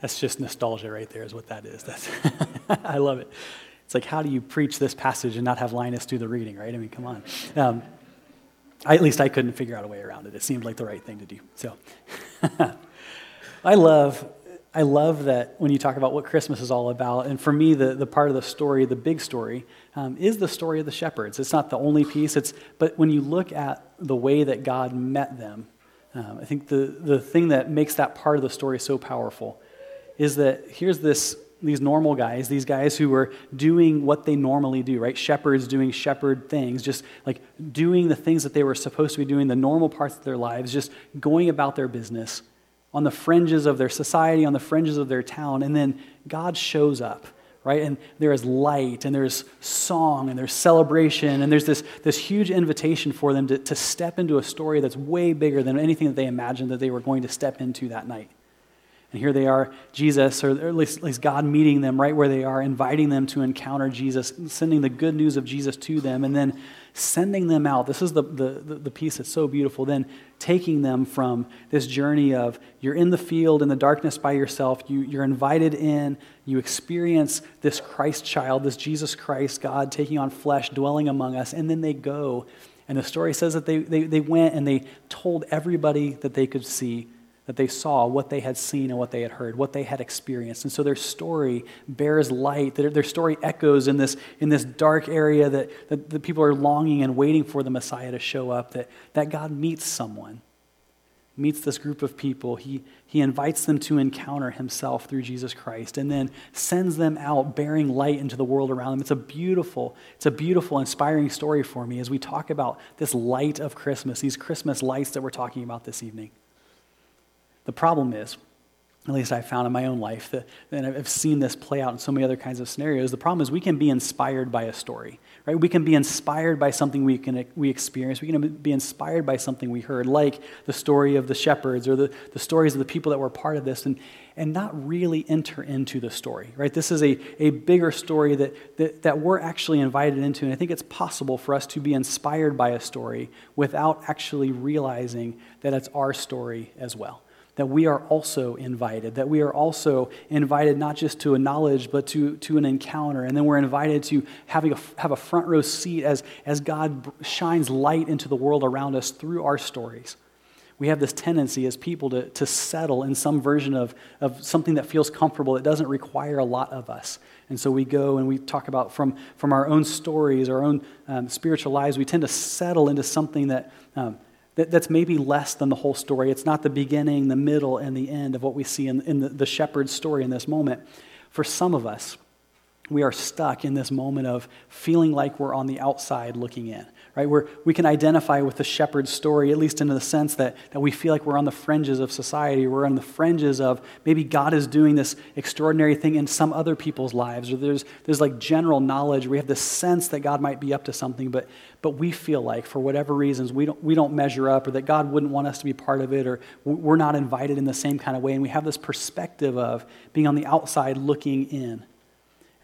That's just nostalgia right there, is what that is. That's I love it. It's like, how do you preach this passage and not have Linus do the reading, right? I mean, come on. Um, I, at least I couldn't figure out a way around it. It seemed like the right thing to do. So I love I love that when you talk about what Christmas is all about, and for me, the, the part of the story, the big story, um, is the story of the shepherds. It's not the only piece, it's, but when you look at the way that God met them, um, I think the, the thing that makes that part of the story so powerful is that here's this these normal guys, these guys who were doing what they normally do, right? Shepherds doing shepherd things, just like doing the things that they were supposed to be doing, the normal parts of their lives, just going about their business on the fringes of their society, on the fringes of their town. And then God shows up, right? And there is light, and there's song, and there's celebration, and there's this, this huge invitation for them to, to step into a story that's way bigger than anything that they imagined that they were going to step into that night. And here they are, Jesus, or at least, at least, God meeting them right where they are, inviting them to encounter Jesus, sending the good news of Jesus to them, and then sending them out. This is the, the, the piece that's so beautiful. Then taking them from this journey of you're in the field in the darkness by yourself, you, you're invited in, you experience this Christ child, this Jesus Christ, God taking on flesh, dwelling among us, and then they go. And the story says that they, they, they went and they told everybody that they could see that they saw what they had seen and what they had heard, what they had experienced. And so their story bears light. Their, their story echoes in this, in this dark area that, that the people are longing and waiting for the Messiah to show up, that, that God meets someone, meets this group of people. He, he invites them to encounter himself through Jesus Christ and then sends them out bearing light into the world around them. It's a beautiful, it's a beautiful, inspiring story for me as we talk about this light of Christmas, these Christmas lights that we're talking about this evening. The problem is, at least I've found in my own life, that, and I've seen this play out in so many other kinds of scenarios. The problem is we can be inspired by a story, right? We can be inspired by something we, can, we experience. We can be inspired by something we heard, like the story of the shepherds or the, the stories of the people that were part of this, and, and not really enter into the story, right? This is a, a bigger story that, that, that we're actually invited into, and I think it's possible for us to be inspired by a story without actually realizing that it's our story as well that we are also invited, that we are also invited not just to a knowledge, but to, to an encounter. And then we're invited to having a, have a front row seat as, as God shines light into the world around us through our stories. We have this tendency as people to, to settle in some version of, of something that feels comfortable, that doesn't require a lot of us. And so we go and we talk about from, from our own stories, our own um, spiritual lives, we tend to settle into something that um, that, that's maybe less than the whole story. It's not the beginning, the middle, and the end of what we see in, in the, the shepherd's story in this moment. For some of us, we are stuck in this moment of feeling like we're on the outside looking in right? Where we can identify with the shepherd's story, at least in the sense that, that we feel like we're on the fringes of society. We're on the fringes of maybe God is doing this extraordinary thing in some other people's lives, or there's, there's like general knowledge. We have this sense that God might be up to something, but, but we feel like for whatever reasons we don't, we don't measure up, or that God wouldn't want us to be part of it, or we're not invited in the same kind of way. And we have this perspective of being on the outside looking in.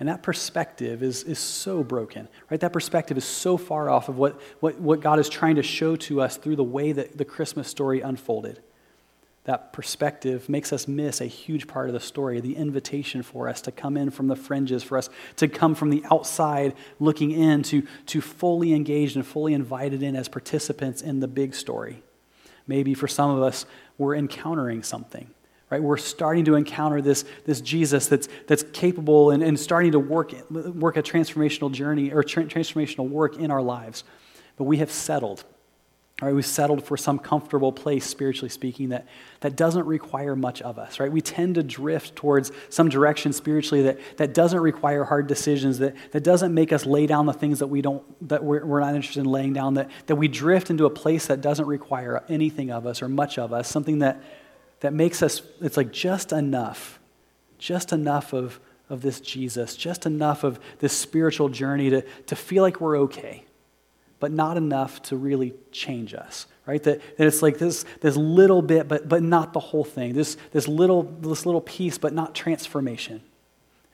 And that perspective is, is so broken, right? That perspective is so far off of what, what, what God is trying to show to us through the way that the Christmas story unfolded. That perspective makes us miss a huge part of the story, the invitation for us to come in from the fringes, for us to come from the outside looking in, to, to fully engaged and fully invited in as participants in the big story. Maybe for some of us, we're encountering something Right? We're starting to encounter this, this Jesus that's, that's capable and, and starting to work, work a transformational journey or tra- transformational work in our lives. But we have settled. Right, we've settled for some comfortable place, spiritually speaking, that, that doesn't require much of us, right? We tend to drift towards some direction spiritually that, that doesn't require hard decisions, that, that doesn't make us lay down the things that we don't, that we're, we're not interested in laying down, that, that we drift into a place that doesn't require anything of us or much of us, something that, that makes us, it's like just enough, just enough of, of this Jesus, just enough of this spiritual journey to, to feel like we're okay, but not enough to really change us, right? That, that it's like this, this little bit, but, but not the whole thing, this, this, little, this little piece, but not transformation.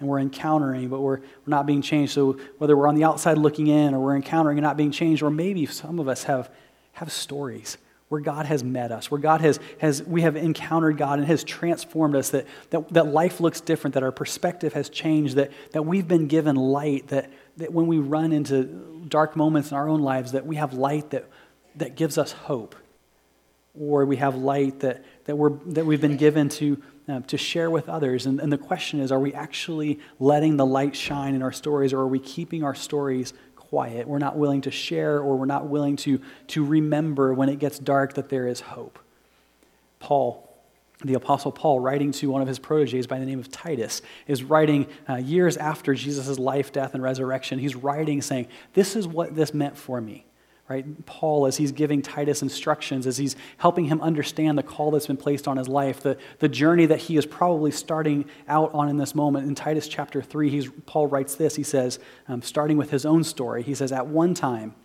And we're encountering, but we're, we're not being changed. So whether we're on the outside looking in or we're encountering and not being changed, or maybe some of us have, have stories where God has met us, where God has, has we have encountered God and has transformed us, that, that, that life looks different, that our perspective has changed, that, that we've been given light, that, that when we run into dark moments in our own lives, that we have light that, that gives us hope. Or we have light that, that, we're, that we've been given to, uh, to share with others. And, and the question is are we actually letting the light shine in our stories, or are we keeping our stories quiet. We're not willing to share or we're not willing to, to remember when it gets dark that there is hope. Paul, the Apostle Paul, writing to one of his proteges by the name of Titus, is writing uh, years after Jesus' life, death, and resurrection. He's writing saying, This is what this meant for me right? Paul, as he's giving Titus instructions, as he's helping him understand the call that's been placed on his life, the, the journey that he is probably starting out on in this moment. In Titus chapter 3, he's, Paul writes this. He says, um, starting with his own story, he says, At one time,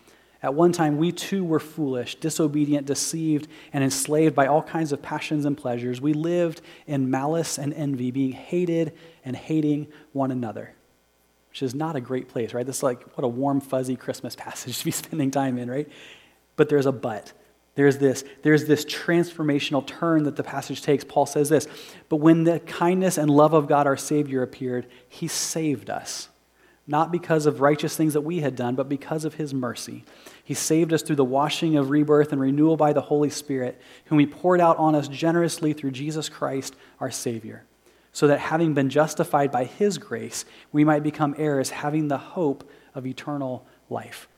at one time, we too were foolish, disobedient, deceived, and enslaved by all kinds of passions and pleasures. We lived in malice and envy, being hated and hating one another which is not a great place, right? This is like, what a warm, fuzzy Christmas passage to be spending time in, right? But there's a but. There's this, there's this transformational turn that the passage takes. Paul says this But when the kindness and love of God our Savior appeared, he saved us. Not because of righteous things that we had done, but because of his mercy. He saved us through the washing of rebirth and renewal by the Holy Spirit, whom he poured out on us generously through Jesus Christ, our Savior so that having been justified by his grace, we might become heirs, having the hope of eternal life.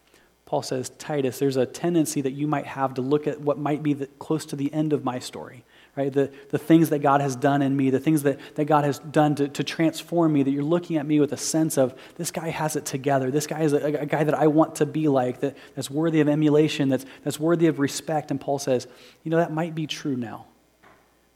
Paul says, Titus, there's a tendency that you might have to look at what might be the, close to the end of my story, right? The, the things that God has done in me, the things that, that God has done to, to transform me, that you're looking at me with a sense of, this guy has it together. This guy is a, a guy that I want to be like, that, that's worthy of emulation, that's, that's worthy of respect. And Paul says, you know, that might be true now.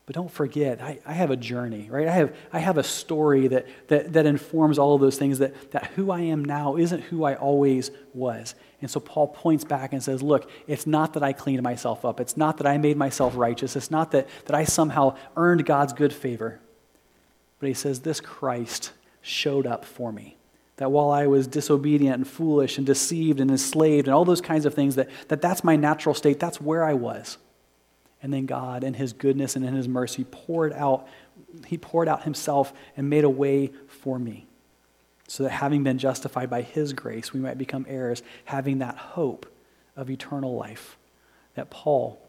But don't forget, I, I, have a journey, right? I have, I have a story that, that, that informs all of those things, that, that who I am now isn't who I always was. And so Paul points back and says, Look, it's not that I cleaned myself up. It's not that I made myself righteous. It's not that, that I somehow earned God's good favor. But he says, This Christ showed up for me. That while I was disobedient and foolish and deceived and enslaved and all those kinds of things, that, that that's my natural state, that's where I was. And then God, in his goodness and in his mercy, poured out, he poured out himself and made a way for me. So that having been justified by his grace, we might become heirs, having that hope of eternal life. That Paul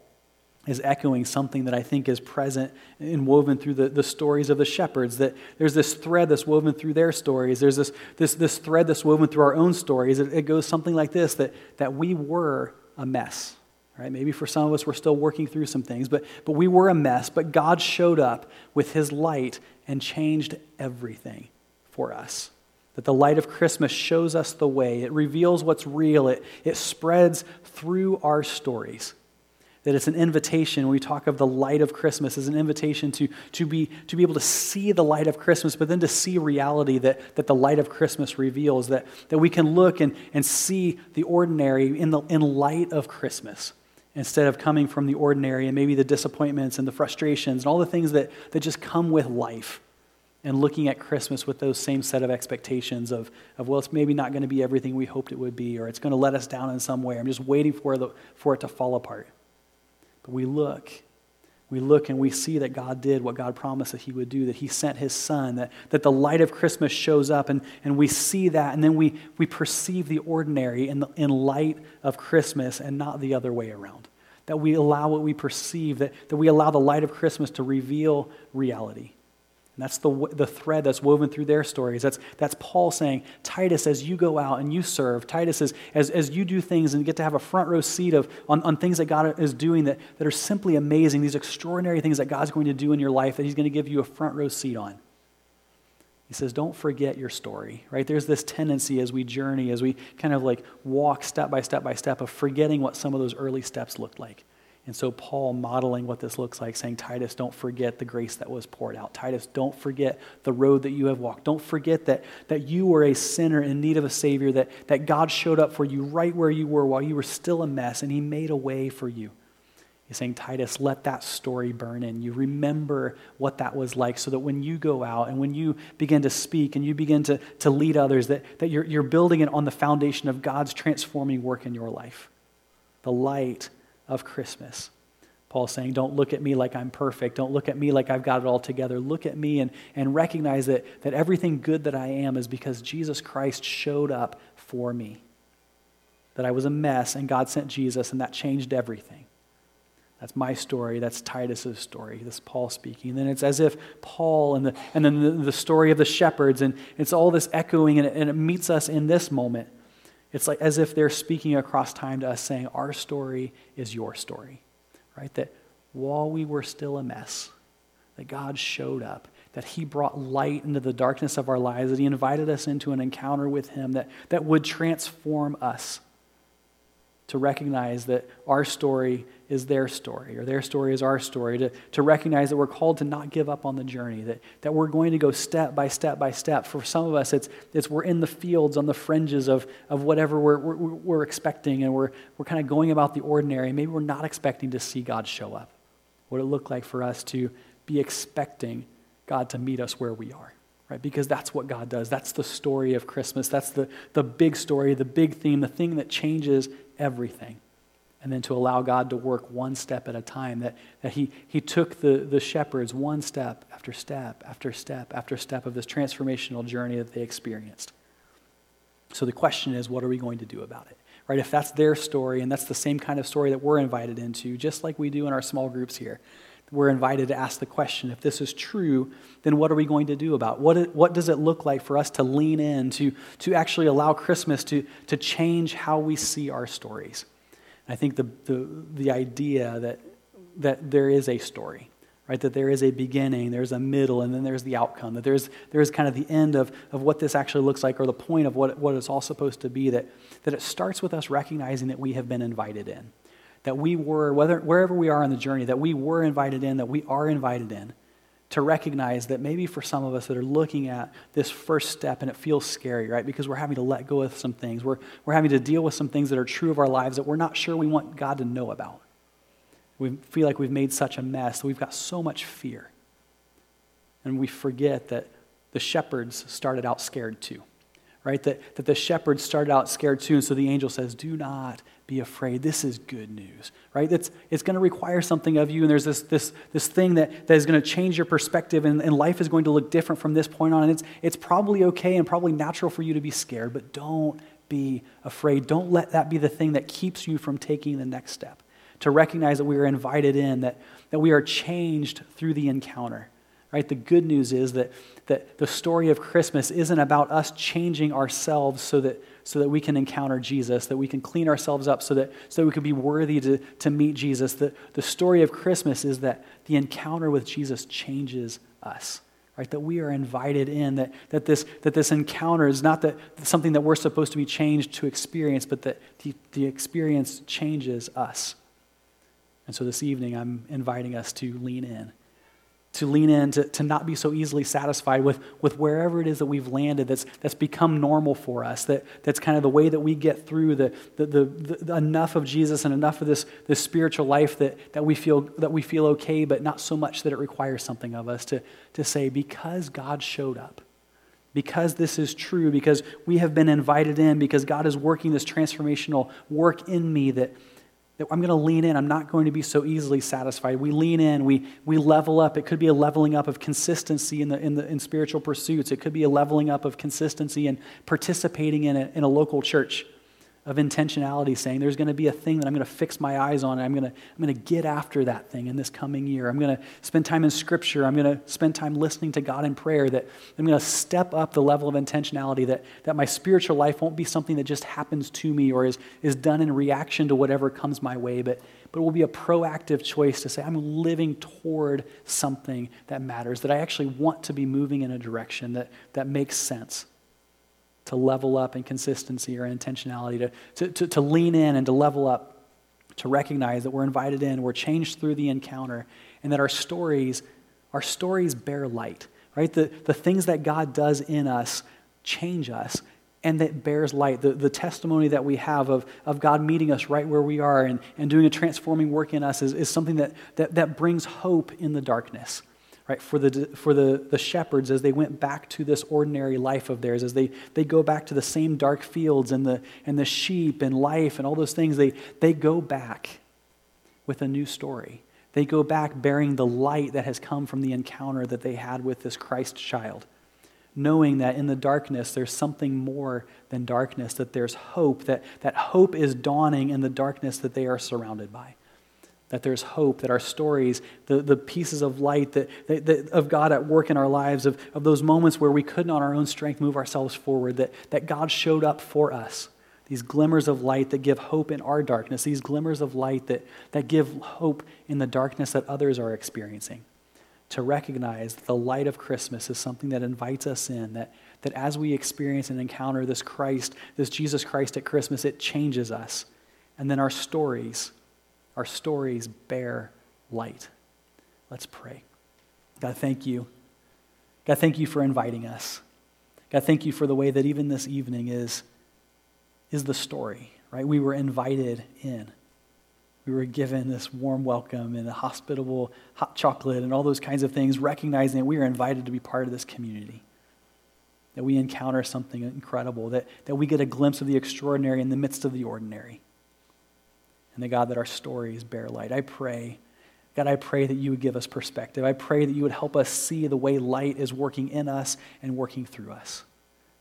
is echoing something that I think is present and woven through the, the stories of the shepherds. That there's this thread that's woven through their stories. There's this, this, this thread that's woven through our own stories. It, it goes something like this that, that we were a mess. Right? Maybe for some of us, we're still working through some things, but, but we were a mess. But God showed up with his light and changed everything for us. That the light of Christmas shows us the way, it reveals what's real, it, it spreads through our stories. That it's an invitation, when we talk of the light of Christmas, is an invitation to, to, be, to be able to see the light of Christmas, but then to see reality that, that the light of Christmas reveals, that, that we can look and, and see the ordinary in, the, in light of Christmas instead of coming from the ordinary and maybe the disappointments and the frustrations and all the things that, that just come with life and looking at Christmas with those same set of expectations of, of well, it's maybe not going to be everything we hoped it would be, or it's going to let us down in some way. I'm just waiting for, the, for it to fall apart. But we look, we look and we see that God did what God promised that He would do, that He sent His Son, that, that the light of Christmas shows up, and, and we see that, and then we, we perceive the ordinary in, the, in light of Christmas and not the other way around. That we allow what we perceive, that, that we allow the light of Christmas to reveal reality. And that's the, the thread that's woven through their stories. That's, that's Paul saying, Titus, as you go out and you serve, Titus, as, as, as you do things and get to have a front row seat of, on, on things that God is doing that, that are simply amazing, these extraordinary things that God's going to do in your life that He's going to give you a front row seat on. He says, don't forget your story, right? There's this tendency as we journey, as we kind of like walk step by step by step of forgetting what some of those early steps looked like. And so, Paul modeling what this looks like, saying, Titus, don't forget the grace that was poured out. Titus, don't forget the road that you have walked. Don't forget that, that you were a sinner in need of a Savior, that, that God showed up for you right where you were while you were still a mess, and He made a way for you. He's saying, Titus, let that story burn in you. Remember what that was like so that when you go out and when you begin to speak and you begin to, to lead others, that, that you're, you're building it on the foundation of God's transforming work in your life. The light of Christmas. Paul's saying, Don't look at me like I'm perfect. Don't look at me like I've got it all together. Look at me and, and recognize that, that everything good that I am is because Jesus Christ showed up for me. That I was a mess and God sent Jesus and that changed everything. That's my story. That's Titus's story. This is Paul speaking. And then it's as if Paul and, the, and then the, the story of the shepherds, and it's all this echoing, and it, and it meets us in this moment. It's like as if they're speaking across time to us, saying, Our story is your story. Right? That while we were still a mess, that God showed up, that He brought light into the darkness of our lives, that He invited us into an encounter with Him that, that would transform us to recognize that our story is their story, or their story is our story, to, to recognize that we're called to not give up on the journey, that, that we're going to go step by step by step. For some of us, it's, it's we're in the fields, on the fringes of, of whatever we're, we're, we're expecting, and we're, we're kind of going about the ordinary. Maybe we're not expecting to see God show up. What it look like for us to be expecting God to meet us where we are? Right? Because that's what God does. That's the story of Christmas. That's the, the big story, the big theme, the thing that changes everything. And then to allow God to work one step at a time, that, that he, he took the, the shepherds one step after step after step after step of this transformational journey that they experienced. So the question is, what are we going to do about it? Right? If that's their story and that's the same kind of story that we're invited into, just like we do in our small groups here, we're invited to ask the question if this is true, then what are we going to do about it? What, what does it look like for us to lean in, to, to actually allow Christmas to, to change how we see our stories? And I think the, the, the idea that, that there is a story, right? That there is a beginning, there's a middle, and then there's the outcome. That there's, there's kind of the end of, of what this actually looks like, or the point of what, what it's all supposed to be. That, that it starts with us recognizing that we have been invited in that we were, whether, wherever we are on the journey, that we were invited in, that we are invited in, to recognize that maybe for some of us that are looking at this first step and it feels scary, right? Because we're having to let go of some things. We're, we're having to deal with some things that are true of our lives that we're not sure we want God to know about. We feel like we've made such a mess we've got so much fear. And we forget that the shepherds started out scared too, right? That, that the shepherds started out scared too. And so the angel says, Do not be afraid. This is good news, right? It's, it's going to require something of you, and there's this, this, this thing that, that is going to change your perspective, and, and life is going to look different from this point on. And it's, it's probably okay and probably natural for you to be scared, but don't be afraid. Don't let that be the thing that keeps you from taking the next step. To recognize that we are invited in, that, that we are changed through the encounter. Right? The good news is that, that the story of Christmas isn't about us changing ourselves so that so that we can encounter Jesus, that we can clean ourselves up so that, so that we can be worthy to, to meet Jesus. The, the story of Christmas is that the encounter with Jesus changes us. Right, that we are invited in, that, that, this, that this encounter is not that something that we're supposed to be changed to experience, but that the, the experience changes us. And so this evening, I'm inviting us to lean in to lean in, to, to not be so easily satisfied with, with wherever it is that we've landed that's, that's become normal for us, that, that's kind of the way that we get through the, the, the, the, enough of Jesus and enough of this, this spiritual life that, that, we feel, that we feel okay, but not so much that it requires something of us to, to say, because God showed up, because this is true, because we have been invited in, because God is working this transformational work in me that that I'm going to lean in. I'm not going to be so easily satisfied. We lean in, we, we level up. It could be a leveling up of consistency in, the, in, the, in spiritual pursuits, it could be a leveling up of consistency in participating in a, in a local church of intentionality, saying there's going to be a thing that I'm going to fix my eyes on. I'm going to, I'm going to get after that thing in this coming year. I'm going to spend time in Scripture. I'm going to spend time listening to God in prayer. That I'm going to step up the level of intentionality. That, that my spiritual life won't be something that just happens to me or is, is done in reaction to whatever comes my way, but, but it will be a proactive choice to say, I'm living toward something that matters, that I actually want to be moving in a direction that, that makes sense to level up in consistency or intentionality, to, to, to, to, lean in and to level up, to recognize that we're invited in, we're changed through the encounter, and that our stories, our stories bear light, right? The, the things that God does in us change us and that bears light. The, the testimony that we have of, of God meeting us right where we are and, and doing a transforming work in us is, is something that, that, that brings hope in the darkness right, for, the, for the, the shepherds as they went back to this ordinary life of theirs, as they, they go back to the same dark fields and the, and the sheep and life and all those things, they, they go back with a new story. They go back bearing the light that has come from the encounter that they had with this Christ child, knowing that in the darkness there's something more than darkness, that there's hope, that, that hope is dawning in the darkness that they are surrounded by. That there's hope, that our stories, the, the pieces of light that, that, that, of God at work in our lives, of, of those moments where we couldn't on our own strength move ourselves forward, that, that God showed up for us these glimmers of light that give hope in our darkness, these glimmers of light that, that give hope in the darkness that others are experiencing. To recognize that the light of Christmas is something that invites us in, that, that as we experience and encounter this Christ, this Jesus Christ at Christmas, it changes us. And then our stories, our stories bear light. Let's pray. God, thank you. God, thank you for inviting us. God, thank you for the way that even this evening is is the story, right? We were invited in. We were given this warm welcome and a hospitable hot chocolate and all those kinds of things, recognizing that we are invited to be part of this community. That we encounter something incredible, that, that we get a glimpse of the extraordinary in the midst of the ordinary. And the God, that our stories bear light. I pray, God, I pray that you would give us perspective. I pray that you would help us see the way light is working in us and working through us,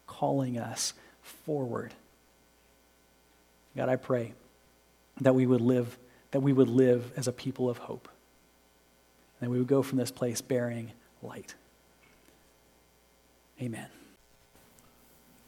calling us forward God, I pray that we would live, that we would live as a people of hope. And we would go from this place bearing light. Amen.